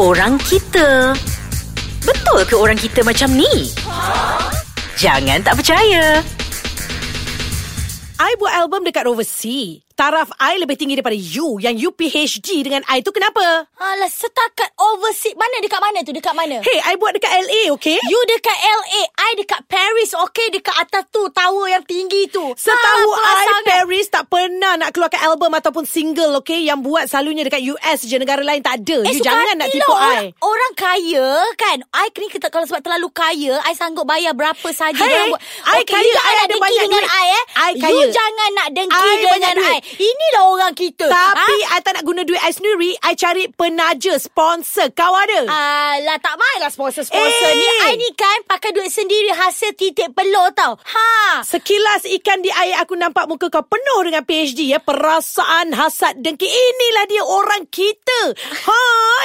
orang kita. Betul ke orang kita macam ni? Jangan tak percaya. I buat album dekat overseas. Taraf I lebih tinggi daripada you. Yang you PhD dengan I tu kenapa? Alah, setakat overseas. Mana dekat mana tu? Dekat mana? Hey, I buat dekat LA, okay? You dekat LA, I dekat Paris, okay? Dekat atas tu, tower yang tinggi tu. Setahu Apa I, sangat? Paris tak pernah nak keluarkan album ataupun single, okay? Yang buat selalunya dekat US je, negara lain tak ada. Eh, you jangan nak lah tipu orang, I. Orang kaya kan I ni kita kalau sebab terlalu kaya I sanggup bayar berapa saja Hey, buat- I Okey, kaya, you I ada banyak dengan duit. I eh I You kaya. jangan nak dengki I dengan. I Inilah orang kita Tapi ha? I tak nak guna duit I sendiri. I cari penaja, sponsor. Kau ada? Alah tak main lah sponsor-sponsor Eh. ni I ni kan pakai duit sendiri Hasil titik peluh tau Ha Sekilas ikan di air aku nampak muka kau penuh dengan PhD ya. Perasaan, hasad, dengki. Inilah dia orang kita. Ha,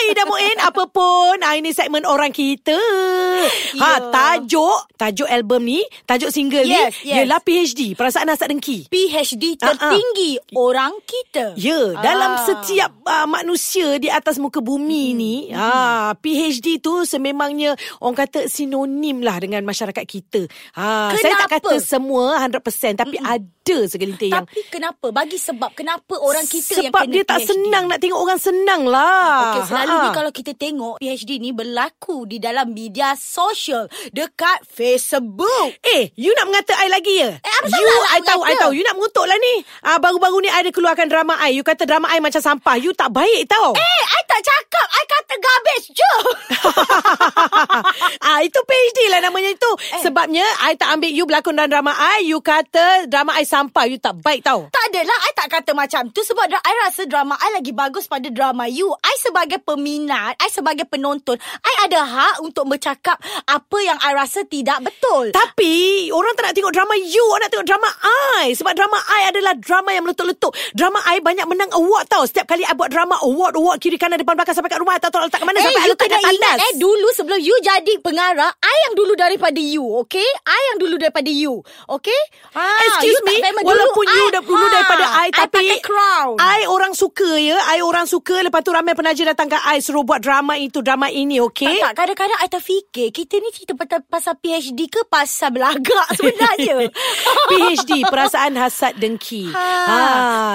Ida Muin apa pun. Ha, ini segmen orang kita. Ha, Ya. tajuk, tajuk album ni, tajuk single Yes, ni yes. ialah PhD, perasaan hasad dengki. PhD Ah, ah. Orang kita Ya, dalam Ah. setiap uh, manusia di atas muka bumi ni, ha, PhD tu sememangnya orang kata sinonim lah dengan masyarakat kita. Ha, saya tak Kenapa? kata semua 100% tapi ada segelintir yang Tapi kenapa? Bagi sebab Kenapa orang kita yang sebab kena dia tak PhD? senang nak tengok orang senang lah. Okey, selalu Ha. ni kalau kita tengok PhD ni berlaku di dalam media sosial dekat Facebook. Eh, you nak mengata I lagi ya? Eh, apa you, salah nak I tahu, I tahu. You nak mengutuk lah ni. Ah, baru-baru ni I ada keluarkan drama I. You kata drama I macam sampah. You tak baik tau. Eh, I tak cakap. I kata garbage je. ah itu PhD lah namanya itu. Eh. Sebabnya I tak ambil you berlakon dalam drama I, you kata drama I sampah, you tak baik tau. tak adalah. I tak kata macam tu sebab I rasa drama I lagi bagus pada drama you. I sebagai peminat, I sebagai penonton, I ada hak untuk bercakap apa yang I rasa tidak betul. Tapi orang tak nak tengok drama you, orang nak tengok drama I. Sebab drama I adalah drama yang meletup-letup. Drama I banyak menang award tau. Setiap kali I buat drama, award, award, kiri kanan, depan belakang sampai kat rumah. I tak tahu letak kat mana sampai I letak kat ingat tandas. eh dulu sebelum you jadi pengarah, I yang dulu daripada you, okay? I yang dulu daripada you, okay? Ha, Excuse you me Walaupun dulu, you I- dah dulu ha, daripada I Tapi pakai crown I orang suka ya I orang suka Lepas tu ramai penaja datang ke I Suruh buat drama itu Drama ini okay Tak, tak, kadang-kadang I terfikir Kita ni cerita pasal, PhD ke Pasal belagak sebenarnya PhD Perasaan hasad dengki Ha,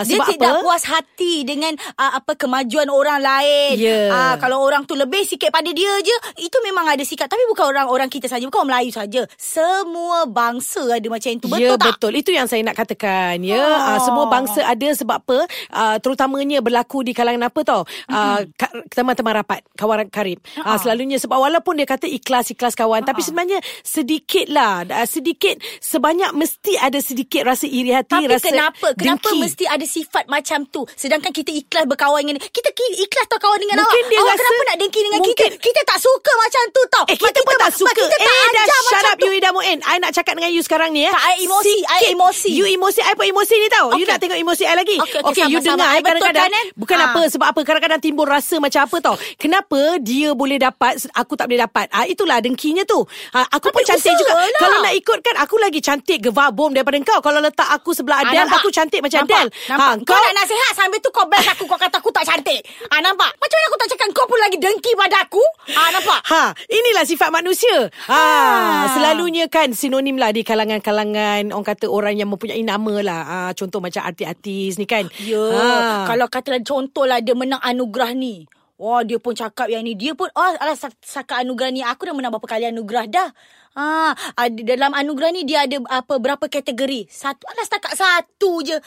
dia Sebab tidak apa puas hati dengan uh, apa kemajuan orang lain. Ya. Ah, kalau orang tu lebih sikit pada dia je, itu memang ada sikap. Tapi bukan orang-orang kita saja, bukan orang Melayu saja. Semua bangsa ada macam itu. Betul ya tak? betul Itu yang saya nak katakan ya Oh. uh, semua bangsa ada sebab apa uh, terutamanya berlaku di kalangan apa tau uh, ka- teman-teman rapat kawan karib uh, selalunya sebab walaupun dia kata ikhlas-ikhlas kawan tapi sebenarnya sedikit lah uh, sedikit sebanyak mesti ada sedikit rasa iri hati Tapi rasa kenapa? Kenapa dengki. mesti ada sifat macam tu? Sedangkan kita ikhlas berkawan dengan Kita ki- ikhlas tau kawan dengan Mungkin awak. dia awak rasa- kenapa nak dengki dengan mungkin- kita? Kita tak suka macam tu tau. Eh kita pun tak suka Kita tak Eh dah ajar shut macam up tu. you Ida Muin I nak cakap dengan you sekarang ni eh Tak, I emosi, I emosi. You emosi I pun emosi ni tau You Okey. nak tengok emosi I lagi Okey, okey, you sama-sama. dengar I I kadang-kadang kan, eh? Bukan Ah. apa Sebab apa Kadang-kadang timbul rasa macam apa tau Kenapa dia boleh dapat Aku tak boleh dapat ah, Itulah dengkinya tu ah, Aku pun Tapi cantik juga usahalah. Kalau nak ikut kan Aku lagi cantik Gevar bom daripada kau Kalau letak aku sebelah Ah, Adele? Aku cantik macam nampak? Adele Nampak? Ah, kau, nak nasihat sambil tu kau bless aku. Kau kata aku tak cantik. Ah nampak? Macam mana aku tak cakap kau pun lagi dengki pada aku? Ah nampak? Ha, inilah sifat manusia. Ha, Ha. selalunya kan sinonim lah di kalangan-kalangan orang kata orang yang mempunyai nama lah. Ha, contoh macam artis-artis ni kan. Ya. Ha. Kalau katalah contohlah dia menang anugerah ni. Wah, dia pun cakap yang ni. Dia pun, oh, alah, sak- sakat anugerah ni. Aku dah menang berapa kali anugerah dah. Ha, ada, dalam anugerah ni dia ada apa berapa kategori? Satu, alah setakat satu je.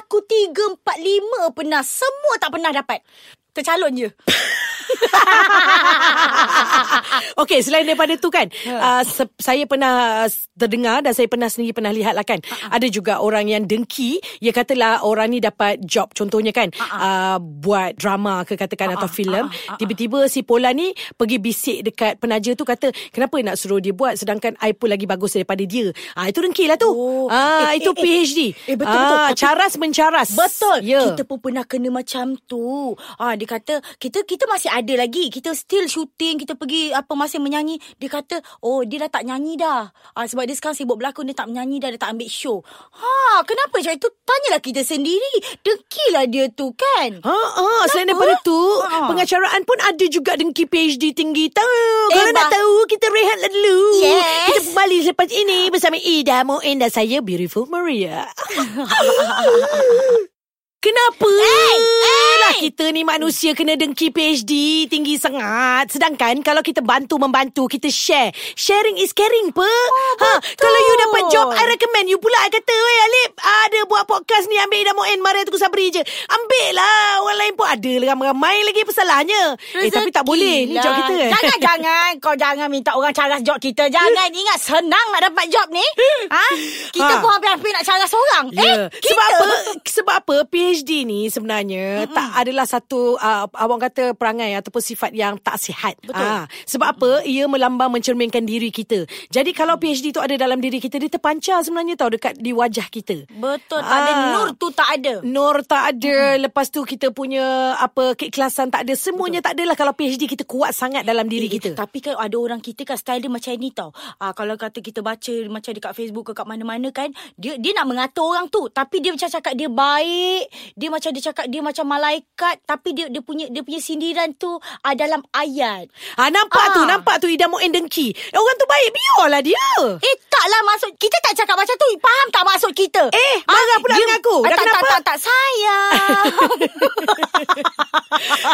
Aku tiga, empat, lima pernah. Semua tak pernah dapat. Tercalon je. Okey, selain daripada tu kan, uh, se- saya pernah uh, terdengar dan saya pernah sendiri pernah lihat lah kan. Ada juga orang yang dengki, dia katalah orang ni dapat job contohnya kan, uh, buat drama ke katakan atau filem. Tiba-tiba si Pola ni pergi bisik dekat penaja tu kata, kenapa nak suruh dia buat sedangkan I pun lagi bagus daripada dia. Ah itu dengki lah tu. Oh. Ah Eh, itu eh, eh. PhD. Eh, betul, betul. Ah, caras mencaras. Betul. Ya. Kita pun pernah kena macam tu. Ah dia kata kita kita masih ada lagi. Kita still shooting, kita pergi apa masa menyanyi. Dia kata, oh dia dah tak nyanyi dah. Ah, sebab dia sekarang sibuk berlakon, dia tak menyanyi dah, dia tak ambil show. Ha, kenapa macam itu? Tanyalah kita sendiri. Dengkilah dia tu kan. Ha, ha, selain daripada tu, Ha. pengacaraan pun ada juga dengki PhD tinggi. Tahu, Eh, kalau nak bah- tahu, kita rehatlah dulu. Yes. Kita kembali selepas ini bersama Ida Moen dan saya, Beautiful Maria. Kenapa Hey, hey! Lah kita ni manusia kena dengki PhD tinggi sangat. Sedangkan kalau kita bantu-membantu, kita share. Sharing is caring, pe. ha, kalau you dapat job, I recommend you pula. I kata, weh Alip, ada buat podcast ni, ambil Ida Moen, Maria Tuku Sabri je. Ambil lah. Orang lain pun ada ramai-ramai lagi pesalahnya. Eh, tapi tak boleh. Ni job kita. Jangan-jangan kau jangan minta orang caras job kita. Jangan ingat senang nak dapat job ni. Ha? Kita Ha. pun hampir-hampir nak caras orang. Ya. Eh, kita. Sebab apa? Sebab apa PhD ni sebenarnya Mm-mm. tak adalah satu uh, abang kata perangai ataupun sifat yang tak sihat. Betul. Ah, sebab apa? Ia melambang mencerminkan diri kita. Jadi kalau PhD tu ada dalam diri kita dia terpancar sebenarnya tahu dekat di wajah kita. Betul. Tak ada Ah. nur tu tak ada. Nur tak ada Lepas tu kita punya Apa Keikhlasan tak ada Semuanya Betul. tak adalah Kalau PhD kita kuat sangat Dalam diri Eh, kita Tapi kan ada orang kita kan style dia macam ni tau. Ah kalau kata kita baca macam dekat Facebook ke kat mana-mana kan, dia dia nak mengatur orang tu, tapi dia macam cakap dia baik, dia macam dia cakap dia macam malaikat, tapi dia dia punya dia punya sindiran tu ah, dalam ayat. ha, Nampak tu Ah. Nampak tu Ida Mu'in dengki Eh, Orang tu baik Biarlah dia Eh taklah maksud kita tak cakap macam tu. Faham tak maksud kita? Eh, marah pula dengan aku. Ah, Dah tak, tak, kenapa? tak, tak, sayang.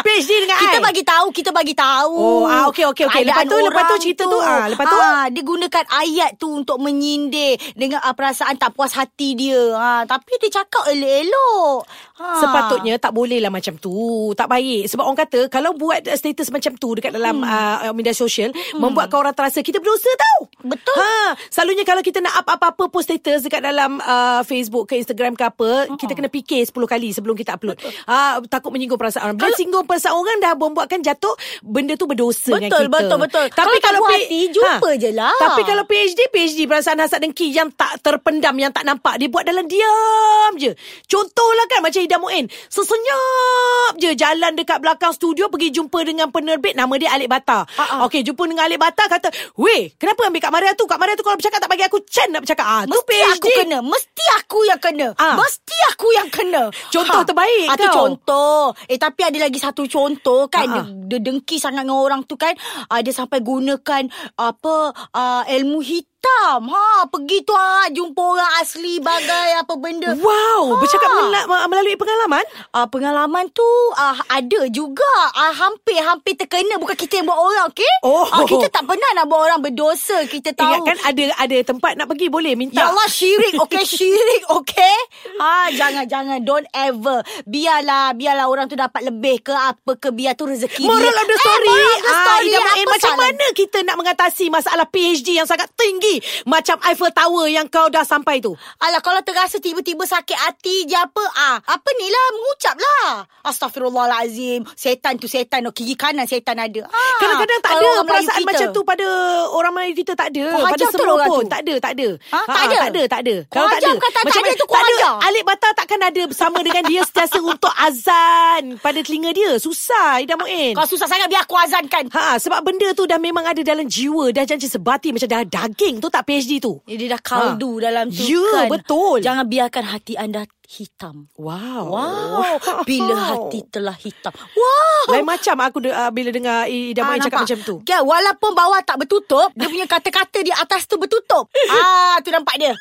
PhD dengan kita I. bagi tahu, kita bagi tahu. Oh, ah, okey, okey, okey. Lepas tu, lepas tu cerita tu, ah, lepas tu? Ah, dia gunakan ayat tu untuk menyindir dengan ah, perasaan tak puas hati dia. Ah, tapi dia cakap elok-elok. Ah. Sepatutnya tak boleh lah macam tu. Tak baik. Sebab orang kata kalau buat status macam tu dekat dalam hmm. uh, media sosial hmm. membuatkan orang terasa kita berdosa tau. Betul. Ha, selalunya kalau kita nak up apa-apa post status dekat dalam uh, Facebook ke Instagram ke apa, uh-huh. kita kena fikir 10 kali sebelum kita upload. Ha, takut menyinggung perasaan orang. Bila Kalau- singgung perasaan orang dah membuatkan jatuh benda tu berdosa dengan Betul, kita. betul, betul. Tapi Kalau kalau, P- hati, jumpa je lah. Tapi kalau PhD, PhD perasaan hasad dengki yang tak terpendam, yang tak nampak. Dia buat dalam diam je. Contohlah kan macam Ida Mu'in. Sesenyap je jalan dekat belakang studio pergi jumpa dengan penerbit nama dia Alik Bata. Ah. Okey, jumpa dengan Alik Bata kata, "Weh, kenapa ambil Kak Maria tu? Kak Maria tu kalau bercakap tak bagi aku chan nak bercakap." Ah, Mesti PhD. aku kena Mesti aku yang kena Ah. Mesti aku yang kena Contoh terbaik ah, tu kau. contoh Eh tapi ada lagi satu contoh kan Ah, dia, dia dengki sangat dengan orang tu kan. Ah, Dia sampai gunakan Apa ah, Ilmu hitam ha, Pergi tu ha, Jumpa orang asli Bagai apa benda Wow, Ah. bercakap mela- melalui pengalaman? Ah, pengalaman tu ah, ada juga. Ah, hampir-hampir terkena. Bukan kita yang buat orang, okey? Oh. Ah, kita tak pernah nak buat orang berdosa. Kita tahu. Ingat kan ada ada tempat nak pergi boleh minta. Ya Allah syirik okey syirik okey ha jangan jangan don't ever biarlah biarlah orang tu dapat lebih ke apa ke biar tu rezeki Moral dia of the story. eh, moral of the Ah, story Ida Main, apa macam mana kita nak mengatasi masalah PhD yang sangat tinggi macam Eiffel Tower yang kau dah sampai tu? Alah kalau terasa tiba-tiba sakit hati je apa ah apa ni lah mengucap lah astagfirullahalazim setan tu setan oh, gigi kanan setan ada ah, Kadang-kadang tak kalau ada perasaan kita. macam tu pada orang Melayu kita tak ada. Kau pada hajar betul semua orang pun tu? tak ada, tak ada. Ha? Tak ada? tak ada, tak ada. Kau hajar bukan tak- tak ada tu kau tak ada. hajar. Alik Bata takkan ada bersama dengan dia sentiasa untuk azan pada telinga dia. Susah Ida Muin. kau susah sangat biar aku azankan Ha, sebab benda tu dah memang ada dalam jiwa, dah janji sebati macam dah daging tu tak PhD tu. Dia dah kaldu Ha. dalam tu Ya, kan. betul. Jangan biarkan hati anda hitam. Wow. Wow. Bila hati telah hitam. Wow. Lain macam aku de- uh, bila dengar Ida Muin cakap macam tu. Ya, walaupun bawah tak bertutup, dia punya kata-kata di atas tu bertutup. ah, tu nampak dia.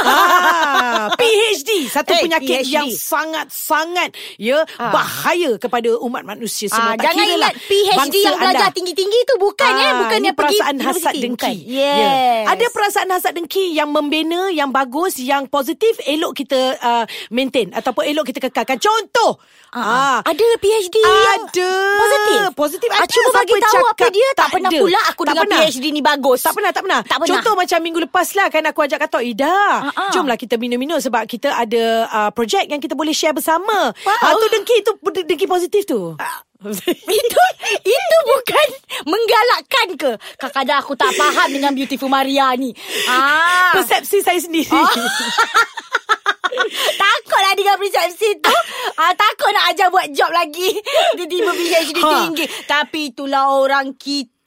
Ah, PhD satu Eh, penyakit PhD. yang sangat-sangat ya Ah. bahaya kepada umat manusia semua. Ah, Tak jangan ingat lah PhD yang belajar anda. tinggi-tinggi tu bukan eh, bukan ini yang pergi perasaan hasad dengki. bukan. Ya. Yes. Ada perasaan hasad dengki yang membina, yang bagus, yang positif, elok kita uh, maintain ataupun elok kita kekalkan. Contoh. Ah, ada PhD ada. yang positif. Positif Ah, ada. cuba bagi tahu apa dia. Tak pernah ada. pula aku Tak dengar pernah. PhD ni bagus. Tak pernah, tak pernah. Tak pernah. Contoh macam minggu lepas lah kan aku ajak kata Ida, Ah, ah. jomlah kita minum-minum sebab kita ada uh, projek yang kita boleh share bersama. Wow. Ah, tu dengki tu dengki positif tu. itu itu bukan menggalakkan ke? Kadang-kadang aku tak faham dengan Beautiful Maria ni. Ah. Persepsi saya sendiri. Takut lah dengan persepsi tu ah, Takut nak ajar buat job lagi Tiba-tiba PhD Ha. tinggi Tapi itulah orang kita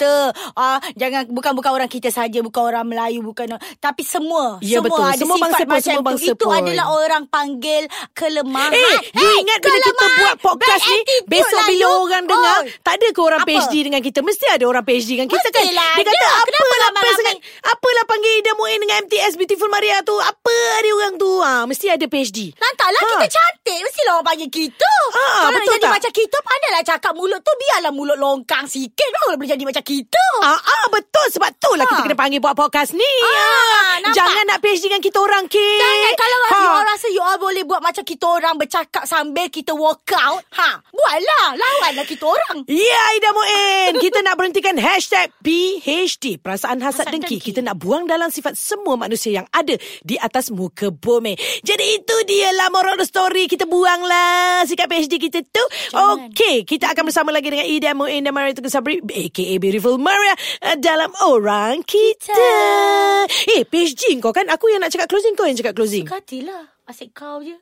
ah, Jangan Bukan-bukan orang kita saja Bukan orang Melayu bukan Tapi semua Ya, Semua betul. ada Semua sifat bangsa macam semua tu. bangsa Itu pun. adalah orang panggil Kelemahan Eh, you ingat bila kita kelemahan. buat podcast Bad ni Besok lah bila you. orang dengar Oh. Tak ada ke orang Apa? PhD dengan kita Mesti ada orang PhD dengan kita kan Mestilah Dia kata ada. Kenapa apalah ramai-ramai? PES dengan Apalah panggil Ida Muin dengan MTS Beautiful Maria tu Apa dia orang tu ha, Mesti ada PhD Lantaklah Ha. kita cantik Mestilah orang panggil kita Ha, Kalau nak betul jadi tak? macam kita Pandailah cakap mulut tu Biarlah mulut longkang sikit Baru boleh jadi macam kita Ah, ah betul sebab tu lah Ha. kita kena panggil buat podcast ni. Ah, Ah? Jangan nak PhD dengan kita orang ke. Jangan kalau Ha. you all rasa you all boleh buat macam kita orang bercakap sambil kita workout. Ha, buatlah. Lawanlah kita orang. Ya Aida Muin Kita nak berhentikan Hashtag PHD Perasaan hasad, Hasad dengki. dengki. Kita nak buang dalam sifat Semua manusia yang ada Di atas muka bumi Jadi itu dia lah Moral the story Kita buanglah Sikap PhD kita tu. Okey Kita akan bersama lagi Dengan Ida Muin Dan Maria Teguh Sabri A.K.A. Beautiful Maria eh, Dalam Orang Kita Eh PhD kau kan Aku yang nak cakap closing Kau yang cakap closing Katilah. Asyik kau je.